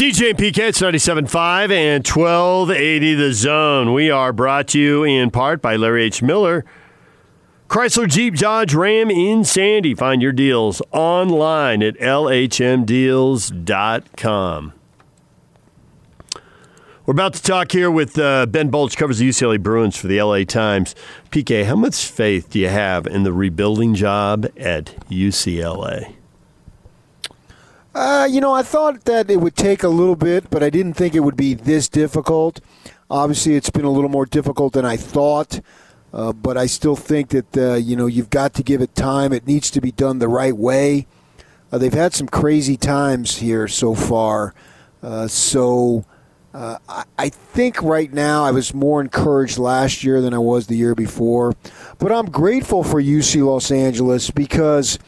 DJ and PK, it's 97.5 and 1280 The Zone. We are brought to you in part by Larry H. Miller. Chrysler Jeep Dodge Ram in Sandy. Find your deals online at lhmdeals.com. We're about to talk here with uh, Ben Bolch, covers the UCLA Bruins for the LA Times. PK, how much faith do you have in the rebuilding job at UCLA? Uh, you know, I thought that it would take a little bit, but I didn't think it would be this difficult. Obviously, it's been a little more difficult than I thought, uh, but I still think that uh, you know you've got to give it time. It needs to be done the right way. Uh, they've had some crazy times here so far, uh, so. Uh, I, I think right now I was more encouraged last year than I was the year before, but I'm grateful for UC Los Angeles because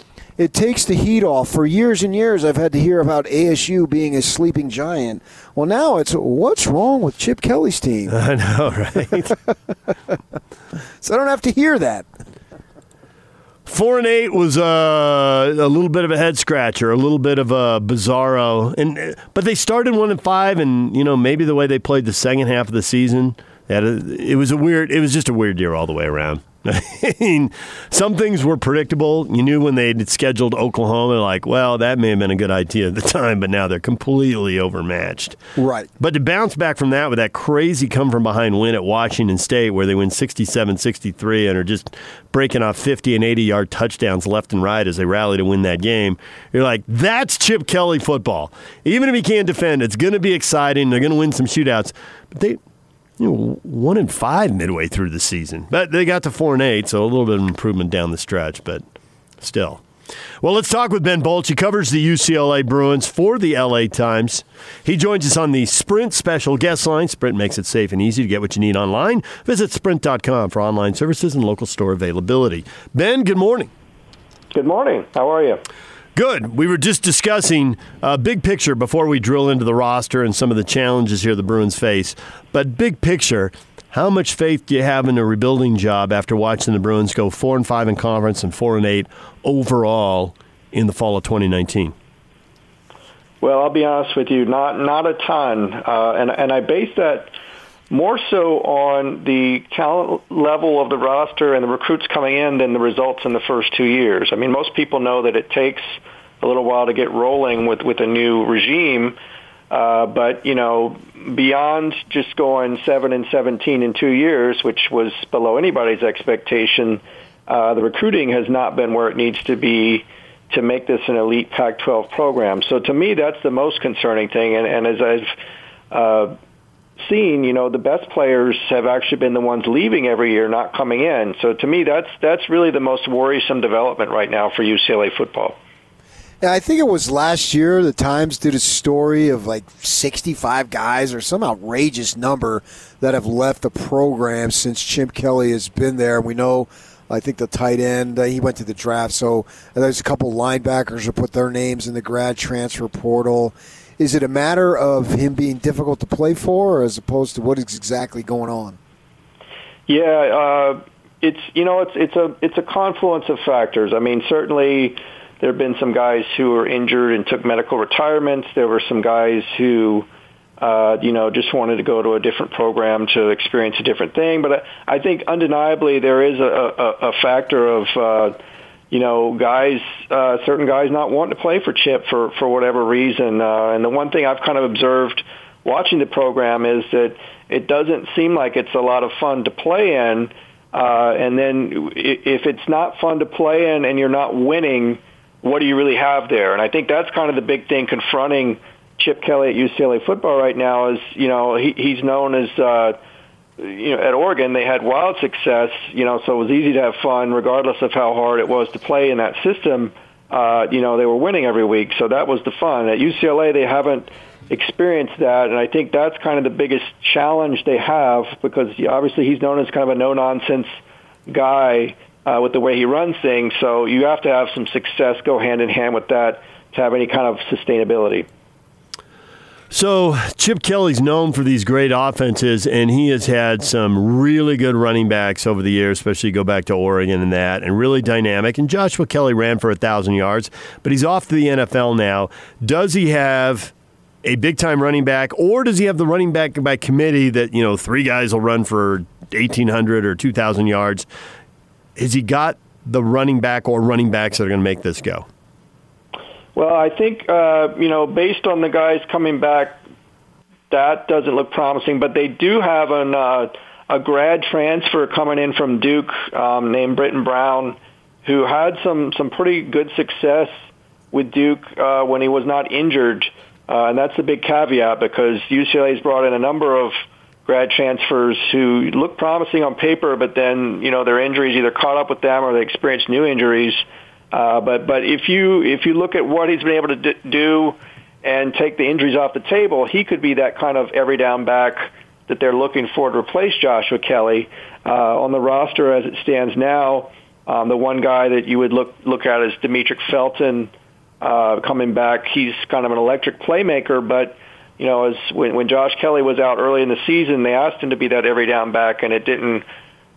it takes the heat off. For years and years, I've had to hear about ASU being a sleeping giant. Well, now it's what's wrong with Chip Kelly's team? I know, right? so I don't have to hear that. Four and eight was uh, a little bit of a head scratcher, a little bit of a bizarro, and but they started one and five, and you know maybe the way they played the second half of the season, it was a weird. It was just a weird year all the way around. I mean, some things were predictable. You knew when they'd scheduled Oklahoma, like, well, that may have been a good idea at the time, but now they're completely overmatched. Right. But to bounce back from that with that crazy come from behind win at Washington State, where they win 67 63 and are just breaking off 50 and 80 yard touchdowns left and right as they rally to win that game, you're like, that's Chip Kelly football. Even if he can't defend, it's going to be exciting. They're going to win some shootouts. But they, you know, one and five midway through the season. But they got to four and eight, so a little bit of improvement down the stretch, but still. Well, let's talk with Ben Bolch. He covers the UCLA Bruins for the LA Times. He joins us on the Sprint special guest line. Sprint makes it safe and easy to get what you need online. Visit sprint.com for online services and local store availability. Ben, good morning. Good morning. How are you? Good. We were just discussing uh, big picture before we drill into the roster and some of the challenges here the Bruins face. But big picture, how much faith do you have in a rebuilding job after watching the Bruins go four and five in conference and four and eight overall in the fall of 2019? Well, I'll be honest with you, not not a ton, uh, and and I base that more so on the talent level of the roster and the recruits coming in than the results in the first two years. I mean, most people know that it takes a little while to get rolling with, with a new regime. Uh, but you know, beyond just going seven and seventeen in two years, which was below anybody's expectation, uh, the recruiting has not been where it needs to be to make this an elite Pac-12 program. So to me, that's the most concerning thing. And, and as I've uh, seen, you know, the best players have actually been the ones leaving every year, not coming in. So to me, that's that's really the most worrisome development right now for UCLA football. Yeah, I think it was last year. The Times did a story of like 65 guys or some outrageous number that have left the program since Chip Kelly has been there. We know. I think the tight end uh, he went to the draft, so there's a couple linebackers who put their names in the grad transfer portal is it a matter of him being difficult to play for, as opposed to what is exactly going on? Yeah, uh, it's you know it's it's a it's a confluence of factors. I mean, certainly there have been some guys who were injured and took medical retirements. There were some guys who. Uh, you know, just wanted to go to a different program to experience a different thing. But I, I think undeniably there is a, a, a factor of uh, you know, guys, uh, certain guys not wanting to play for Chip for for whatever reason. Uh, and the one thing I've kind of observed watching the program is that it doesn't seem like it's a lot of fun to play in. Uh, and then if it's not fun to play in and you're not winning, what do you really have there? And I think that's kind of the big thing confronting Chip Kelly at UCLA football right now is, you know, he, he's known as, uh, you know, at Oregon they had wild success, you know, so it was easy to have fun regardless of how hard it was to play in that system. Uh, you know, they were winning every week, so that was the fun. At UCLA they haven't experienced that, and I think that's kind of the biggest challenge they have because obviously he's known as kind of a no-nonsense guy uh, with the way he runs things. So you have to have some success go hand in hand with that to have any kind of sustainability. So Chip Kelly's known for these great offenses, and he has had some really good running backs over the years, especially go back to Oregon and that, and really dynamic. And Joshua Kelley ran for a thousand yards, but he's off to the NFL now. Does he have a big time running back, or does he have the running back by committee that you know three guys will run for eighteen hundred or two thousand yards? Has he got the running back or running backs that are going to make this go? Well, I think uh, you know, based on the guys coming back, that doesn't look promising. But they do have an, uh, a grad transfer coming in from Duke um, named Brittain Brown, who had some some pretty good success with Duke uh, when he was not injured, uh, and that's a big caveat because UCLA's brought in a number of grad transfers who look promising on paper, but then you know their injuries either caught up with them or they experienced new injuries. Uh, but but if you if you look at what he's been able to do and take the injuries off the table, he could be that kind of every down back that they're looking for to replace Joshua Kelley uh, on the roster as it stands now. Um, the one guy that you would look look at is Demetric Felton uh, coming back. He's kind of an electric playmaker, but you know, as when, when Josh Kelley was out early in the season, they asked him to be that every down back, and it didn't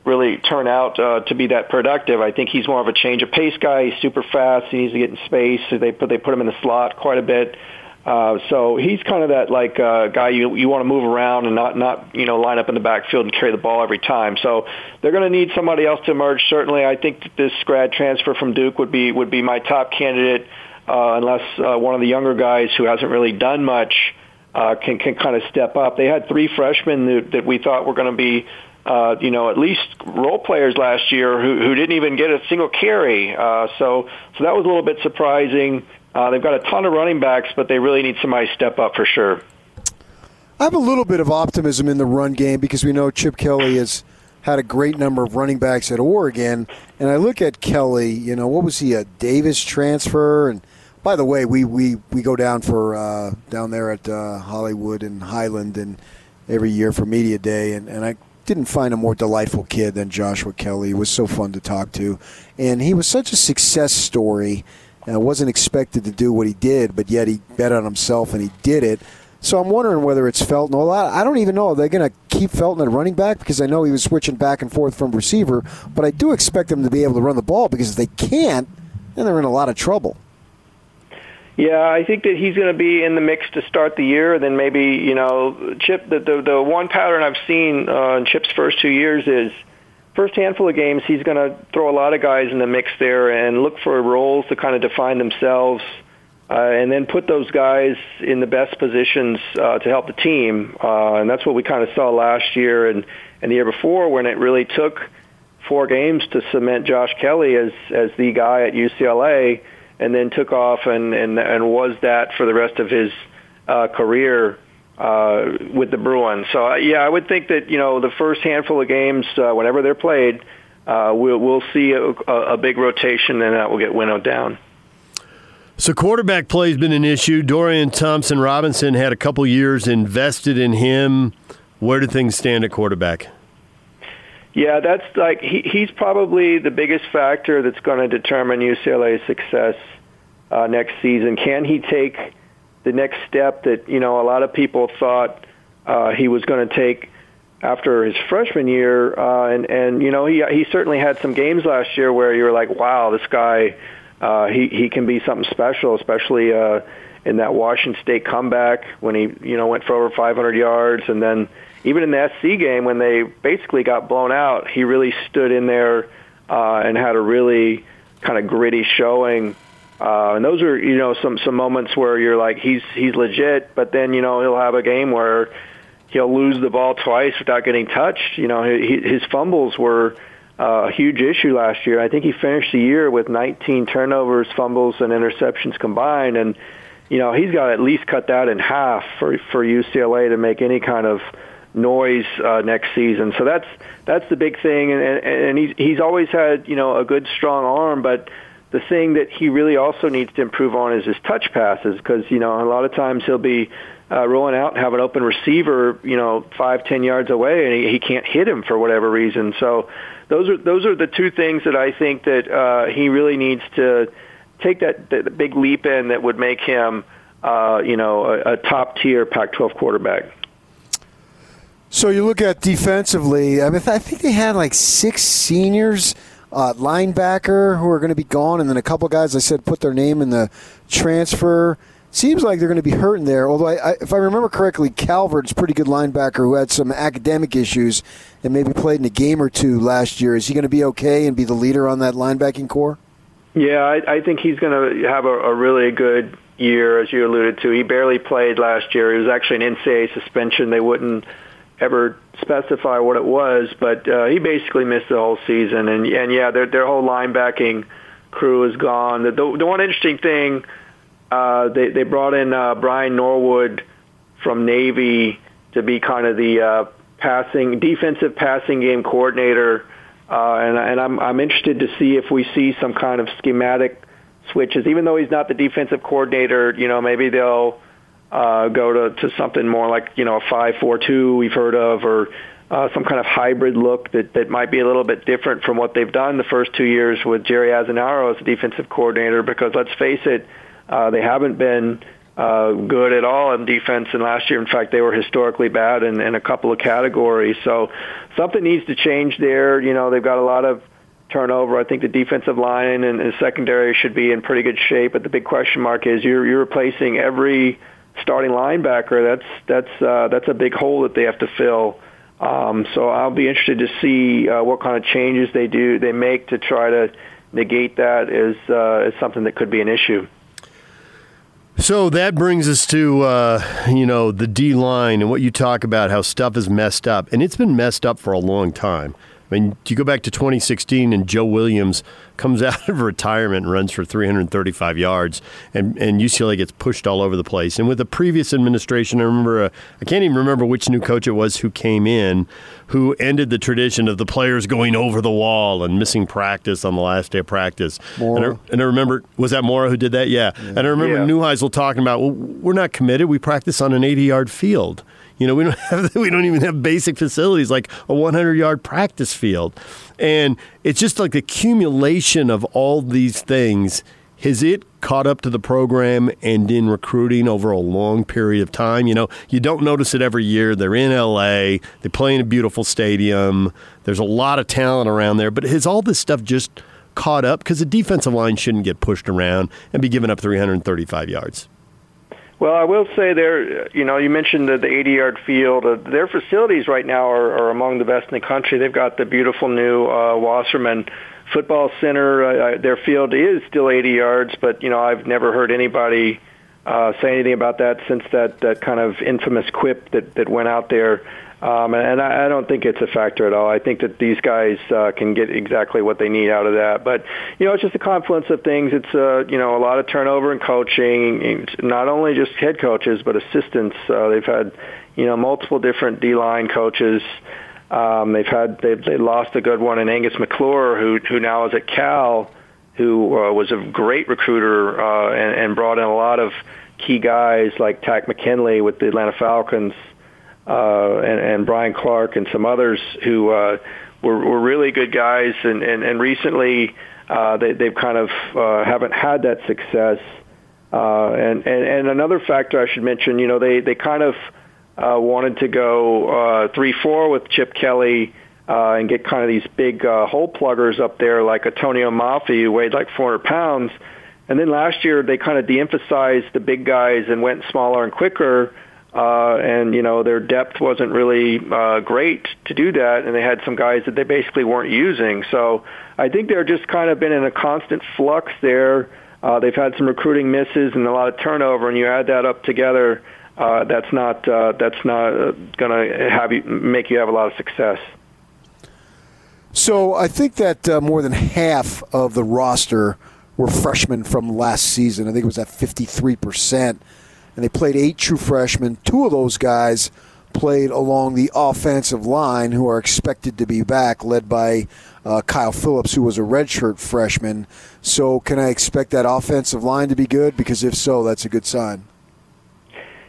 really turn out uh, to be that productive. I think he's more of a change of pace guy. He's super fast. He needs to get in space. So they put they put him in the slot quite a bit. Uh, so he's kind of that like uh, guy you you want to move around and not not you know line up in the backfield and carry the ball every time. So they're going to need somebody else to emerge. Certainly, I think this grad transfer from Duke would be would be my top candidate, uh, unless uh, one of the younger guys who hasn't really done much uh, can can kind of step up. They had three freshmen that, that we thought were going to be uh, you know, at least role players last year who, who didn't even get a single carry. Uh, so, so that was a little bit surprising. Uh, they've got a ton of running backs, but they really need somebody to step up for sure. I have a little bit of optimism in the run game because we know Chip Kelly has had a great number of running backs at Oregon, and I look at Kelley. You know, what was he a Davis transfer? And by the way, we we, we go down for uh, down there at uh, Hollywood and Highland and every year for media day, and, and I didn't find a more delightful kid than Joshua Kelley. He was so fun to talk to, and he was such a success story. I wasn't expected to do what he did, but yet he bet on himself and he did it. So I'm wondering whether it's Felton. Well, I don't even know. They're they going to keep Felton at running back? Because I know he was switching back and forth from receiver, but I do expect them to be able to run the ball because if they can't, then they're in a lot of trouble. Yeah, I think that he's going to be in the mix to start the year. Then maybe you know, Chip. The the, the one pattern I've seen uh, in Chip's first two years is first handful of games he's going to throw a lot of guys in the mix there and look for roles to kind of define themselves, uh, and then put those guys in the best positions uh, to help the team. Uh, and that's what we kind of saw last year and and the year before when it really took four games to cement Josh Kelley as as the guy at UCLA and then took off and and and was that for the rest of his uh, career uh, with the Bruins. So uh, yeah, I would think that you know the first handful of games, uh, whenever they're played, uh, we'll we'll see a, a big rotation, and that will get winnowed down. So quarterback play has been an issue. Dorian Thompson Robinson had a couple years invested in him. Where do things stand at quarterback? Yeah, that's like he, he's probably the biggest factor that's going to determine UCLA's success uh, next season. Can he take the next step that you know a lot of people thought uh, he was going to take after his freshman year? Uh, and and you know he he certainly had some games last year where you were like, wow, this guy uh, he he can be something special, especially. Uh, in that Washington State comeback when he, you know, went for over 500 yards, and then even in the SC game when they basically got blown out, he really stood in there uh, and had a really kind of gritty showing. Uh, and those are you know some some moments where you're like he's he's legit, but then you know he'll have a game where he'll lose the ball twice without getting touched. You know he, his fumbles were uh, a huge issue last year. I think he finished the year with 19 turnovers, fumbles, and interceptions combined, and you know he's got to at least cut that in half for for UCLA to make any kind of noise uh, next season. So that's that's the big thing, and, and, he's he's always had you know a good strong arm, but the thing that he really also needs to improve on is his touch passes because you know a lot of times he'll be uh, rolling out and have an open receiver you know five ten yards away and he, he can't hit him for whatever reason. So those are those are the two things that I think that uh, he really needs to take that, that big leap in that would make him uh, you know a, a top tier Pac-12 quarterback. So you look at defensively. I mean, I think they had like six seniors, uh, linebacker who are going to be gone, and then a couple guys I said put their name in the transfer. seems like they're going to be hurting there. Although, I, I, if I remember correctly, Calvert's pretty good linebacker who had some academic issues and maybe played in a game or two last year. Is he going to be okay and be the leader on that linebacking corps? Yeah, I, I think he's going to have a, a really good year, as you alluded to. He barely played last year. He was actually an NCAA suspension. They wouldn't ever specify what it was, but uh, he basically missed the whole season. And and yeah, their their whole linebacking crew is gone. The the, the one interesting thing, uh, they they brought in uh, Brian Norwood from Navy to be kind of the uh, passing defensive passing game coordinator. Uh, and, and I'm, I'm interested to see if we see some kind of schematic switches. Even though he's not the defensive coordinator, you know, maybe they'll uh, go to, to something more like you know a five four two we've heard of, or uh, some kind of hybrid look that that might be a little bit different from what they've done the first two years with Jerry Azzinaro as the defensive coordinator. Because let's face it, uh, they haven't been uh, good at all in defense. And last year, in fact, they were historically bad in, in a couple of categories. So something needs to change there. You know, they've got a lot of turnover. I think the defensive line and the secondary should be in pretty good shape. But the big question mark is you're you're replacing every starting linebacker. That's that's uh, that's a big hole that they have to fill. Um, so I'll be interested to see uh, what kind of changes they do they make to try to negate that as uh, as something that could be an issue. So that brings us to uh, you know the D line and what you talk about how stuff is messed up, and it's been messed up for a long time. I mean, you go back to 2016 and Joe Williams comes out of retirement and runs for 335 yards, and, and UCLA gets pushed all over the place. And with the previous administration, I remember, uh, I can't even remember which new coach it was who came in, who ended the tradition of the players going over the wall and missing practice on the last day of practice. And I, and I, remember, was that Mora who did that? Yeah. yeah. And I remember yeah. Neuheisel talking about, well, we're not committed. We practice on an 80 yard field. You know, we don't have we don't even have basic facilities like a 100 yard practice field, and it's just like the accumulation of all these things. Has it caught up to the program and in recruiting over a long period of time? You know, you don't notice it every year. They're in LA. They play in a beautiful stadium. There's a lot of talent around there, but has all this stuff just caught up? Because the defensive line shouldn't get pushed around and be giving up 335 yards. Well, I will say there, you know, you mentioned the, the 80-yard field. Uh, their facilities right now are, are among the best in the country. They've got the beautiful new uh, Wasserman Football Center. Uh, their field is still 80 yards, but you know, I've never heard anybody uh, say anything about that since that that kind of infamous quip that that went out there um, and I, I don't think it's a factor at all. I think that these guys uh, can get exactly what they need out of that. But you know, it's just a confluence of things. It's uh, you know a lot of turnover in coaching, not only just head coaches but assistants. Uh, they've had you know multiple different D line coaches. Um, they've had they've they lost a good one in Angus McClure, who who now is at Cal, who uh, was a great recruiter uh, and, and brought in a lot of key guys like Takk McKinley with the Atlanta Falcons uh, and, and Brian Clark and some others who uh, were, were really good guys. And, and, and recently, uh, they, they've kind of uh, haven't had that success. Uh, and, and, and another factor I should mention, you know, they, they kind of uh, wanted to go uh, 3-4 with Chip Kelly uh, and get kind of these big uh, hole pluggers up there like Atonio Mafi, who weighed like 400 pounds. And then last year they kind of de-emphasized the big guys and went smaller and quicker uh, and you know their depth wasn't really uh, great to do that, and they had some guys that they basically weren't using. So I think they're just kind of been in a constant flux there. Uh, they've had some recruiting misses and a lot of turnover, and you add that up together, uh, that's not uh, that's not uh, going to have you make you have a lot of success. So I think that uh, more than half of the roster were freshmen from last season. I think it was at fifty three percent and they played eight true freshmen. Two of those guys played along the offensive line, who are expected to be back, led by uh, Kyle Phillips, who was a redshirt freshman. So, can I expect that offensive line to be good? Because if so, that's a good sign.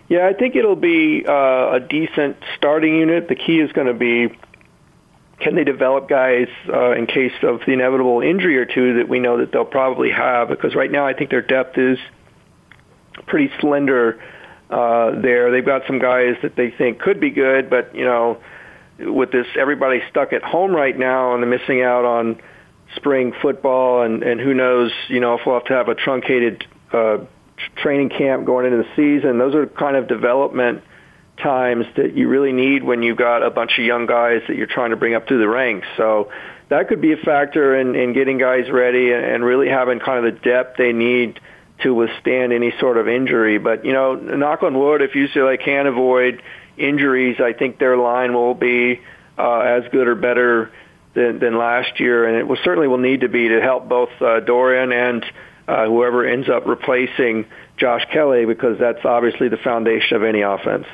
Yeah, I think it'll be uh, a decent starting unit. The key is going to be can they develop guys uh, in case of the inevitable injury or two that we know that they'll probably have? Because right now I think their depth is pretty slender uh, there. They've got some guys that they think could be good, but you know, with this everybody stuck at home right now and they're missing out on spring football and and who knows, you know, if we'll have to have a truncated uh, training camp going into the season. Those are kind of development times that you really need when you've got a bunch of young guys that you're trying to bring up through the ranks. So that could be a factor in, in getting guys ready and really having kind of the depth they need to withstand any sort of injury. But, you know, knock on wood, if UCLA can avoid injuries, I think their line will be uh, as good or better than, than last year. And it will certainly will need to be to help both uh, Dorian and uh, whoever ends up replacing Josh Kelley because that's obviously the foundation of any offense.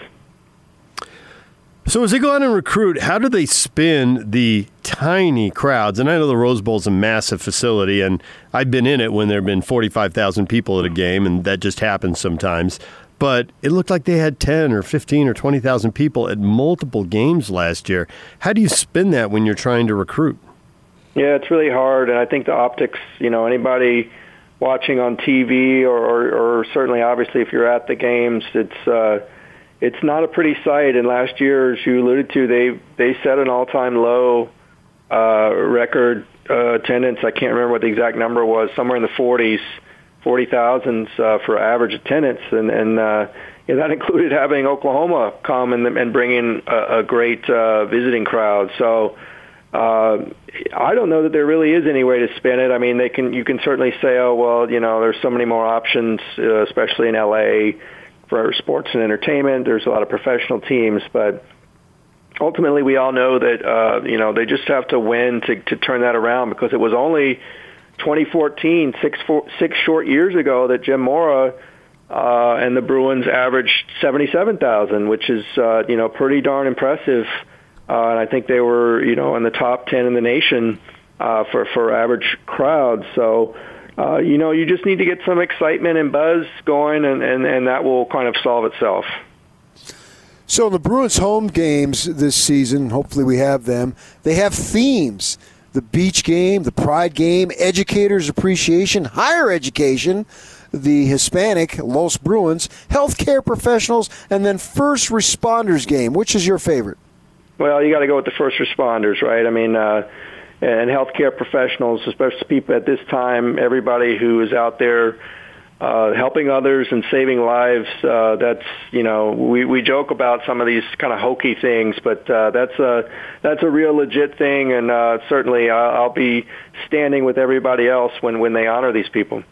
So as they go out and recruit, how do they spin the tiny crowds? And I know the Rose Bowl is a massive facility, and I've been in it when there have been 45,000 people at a game, and that just happens sometimes. But it looked like they had 10 or 15 or 20,000 people at multiple games last year. How do you spin that when you're trying to recruit? Yeah, it's really hard, and I think the optics, you know, anybody watching on TV or, or, or certainly obviously if you're at the games, it's uh, it's not a pretty sight. And last year, as you alluded to, they they set an all-time low uh, record uh, attendance. I can't remember what the exact number was, somewhere in the 40s, 40,000 uh, for average attendance, and and uh, yeah, that included having Oklahoma come and and bring in a, a great uh, visiting crowd. So. Uh, I don't know that there really is any way to spin it. I mean, they can. You can certainly say, "Oh, well, you know, there's so many more options, uh, especially in LA." For sports and entertainment. There's a lot of professional teams, but ultimately we all know that uh, you know they just have to win to to turn that around because it was only 2014, six four, six short years ago that Jim Mora uh, and the Bruins averaged 77,000, which is uh, you know pretty darn impressive. Uh, and I think they were you know in the top 10 in the nation uh, for for average crowds. So uh, you know, you just need to get some excitement and buzz going, and, and, and that will kind of solve itself. So the Bruins home games this season, hopefully we have them. They have themes: the beach game, the pride game, educators appreciation, higher education, the Hispanic Los Bruins, healthcare professionals, and then first responders game. Which is your favorite? Well, you got to go with the first responders, right? I mean. Uh, and healthcare professionals, especially people at this time, everybody who is out there uh, helping others and saving lives. Uh, that's you know we we joke about some of these kind of hokey things, but uh, that's a that's a real legit thing, and uh, certainly I'll, I'll be standing with everybody else when when they honor these people.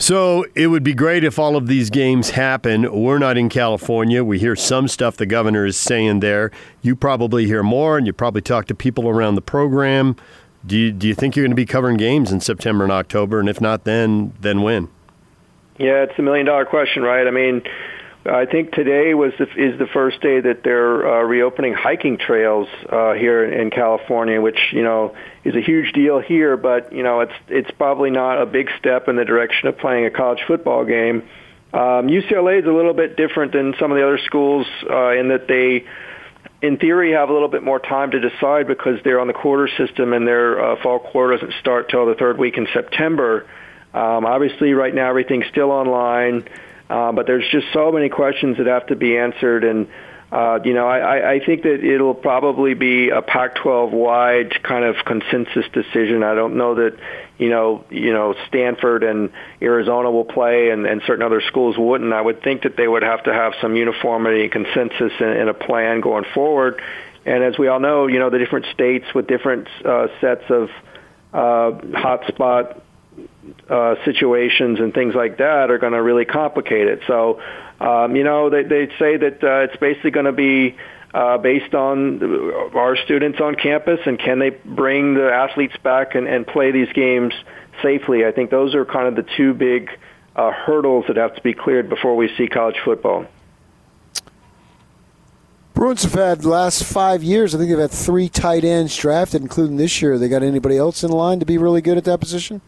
So it would be great if all of these games happen. We're not in California. We hear some stuff the governor is saying there. You probably hear more, and you probably talk to people around the program. Do you, do you think you're going to be covering games in September and October? And if not, then then when? Yeah, it's a million dollar question, right? I mean, I think today was the, is the first day that they're uh, reopening hiking trails uh, here in California, which you know is a huge deal here. But you know, it's it's probably not a big step in the direction of playing a college football game. Um, UCLA is a little bit different than some of the other schools uh, in that they, in theory, have a little bit more time to decide because they're on the quarter system and their uh, fall quarter doesn't start till the third week in September. Um, obviously, right now everything's still online. Uh, but there's just so many questions that have to be answered, and uh, you know, I, I think that it'll probably be a Pac-12 wide kind of consensus decision. I don't know that, you know, you know, Stanford and Arizona will play, and, and certain other schools wouldn't. I would think that they would have to have some uniformity and consensus in, in a plan going forward. And as we all know, you know, the different states with different uh, sets of uh, hotspot uh, situations and things like that are going to really complicate it. So, um, you know, they, they say that uh, it's basically going to be uh, based on our students on campus and can they bring the athletes back and, and play these games safely. I think those are kind of the two big uh, hurdles that have to be cleared before we see college football. Bruins have had the last five years. I think they've had three tight ends drafted, including this year. They got anybody else in line to be really good at that position?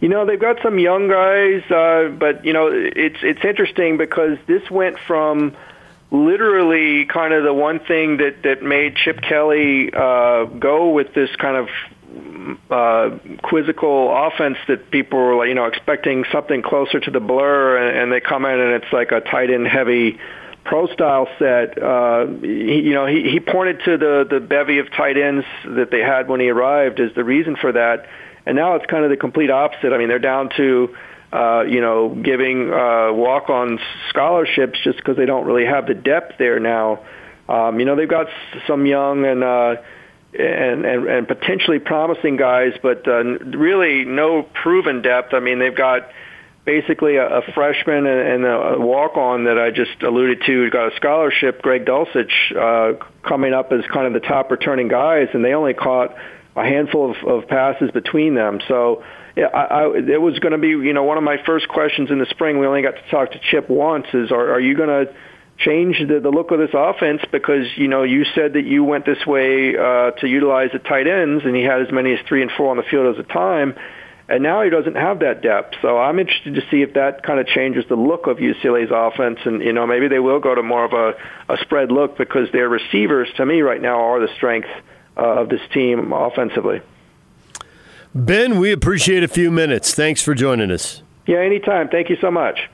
You know, they've got some young guys, uh, but you know, it's it's interesting because this went from literally kind of the one thing that that made Chip Kelly uh, go with this kind of uh, quizzical offense that people were, you know, expecting something closer to the blur, and, and they come in and it's like a tight end heavy pro style set. Uh, he, you know, he, he pointed to the the bevy of tight ends that they had when he arrived as the reason for that and now it's kind of the complete opposite. I mean, they're down to uh, you know, giving uh, walk-on scholarships just because they don't really have the depth there now. Um, you know, they've got some young and uh, and, and and potentially promising guys, but uh, really no proven depth. I mean, they've got basically a, a freshman and, and a walk-on that I just alluded to got a scholarship, Greg Dulcich, uh, coming up as kind of the top returning guys, and they only caught a handful of, of passes between them. So yeah, I, I, it was going to be, you know, one of my first questions in the spring. We only got to talk to Chip once. Is are, are you going to change the, the look of this offense because you know you said that you went this way uh, to utilize the tight ends, and he had as many as three and four on the field at a time. And now he doesn't have that depth. So I'm interested to see if that kind of changes the look of UCLA's offense. And, you know, maybe they will go to more of a, a spread look because their receivers, to me, right now are the strength uh, of this team offensively. Ben, we appreciate a few minutes. Thanks for joining us. Yeah, anytime. Thank you so much.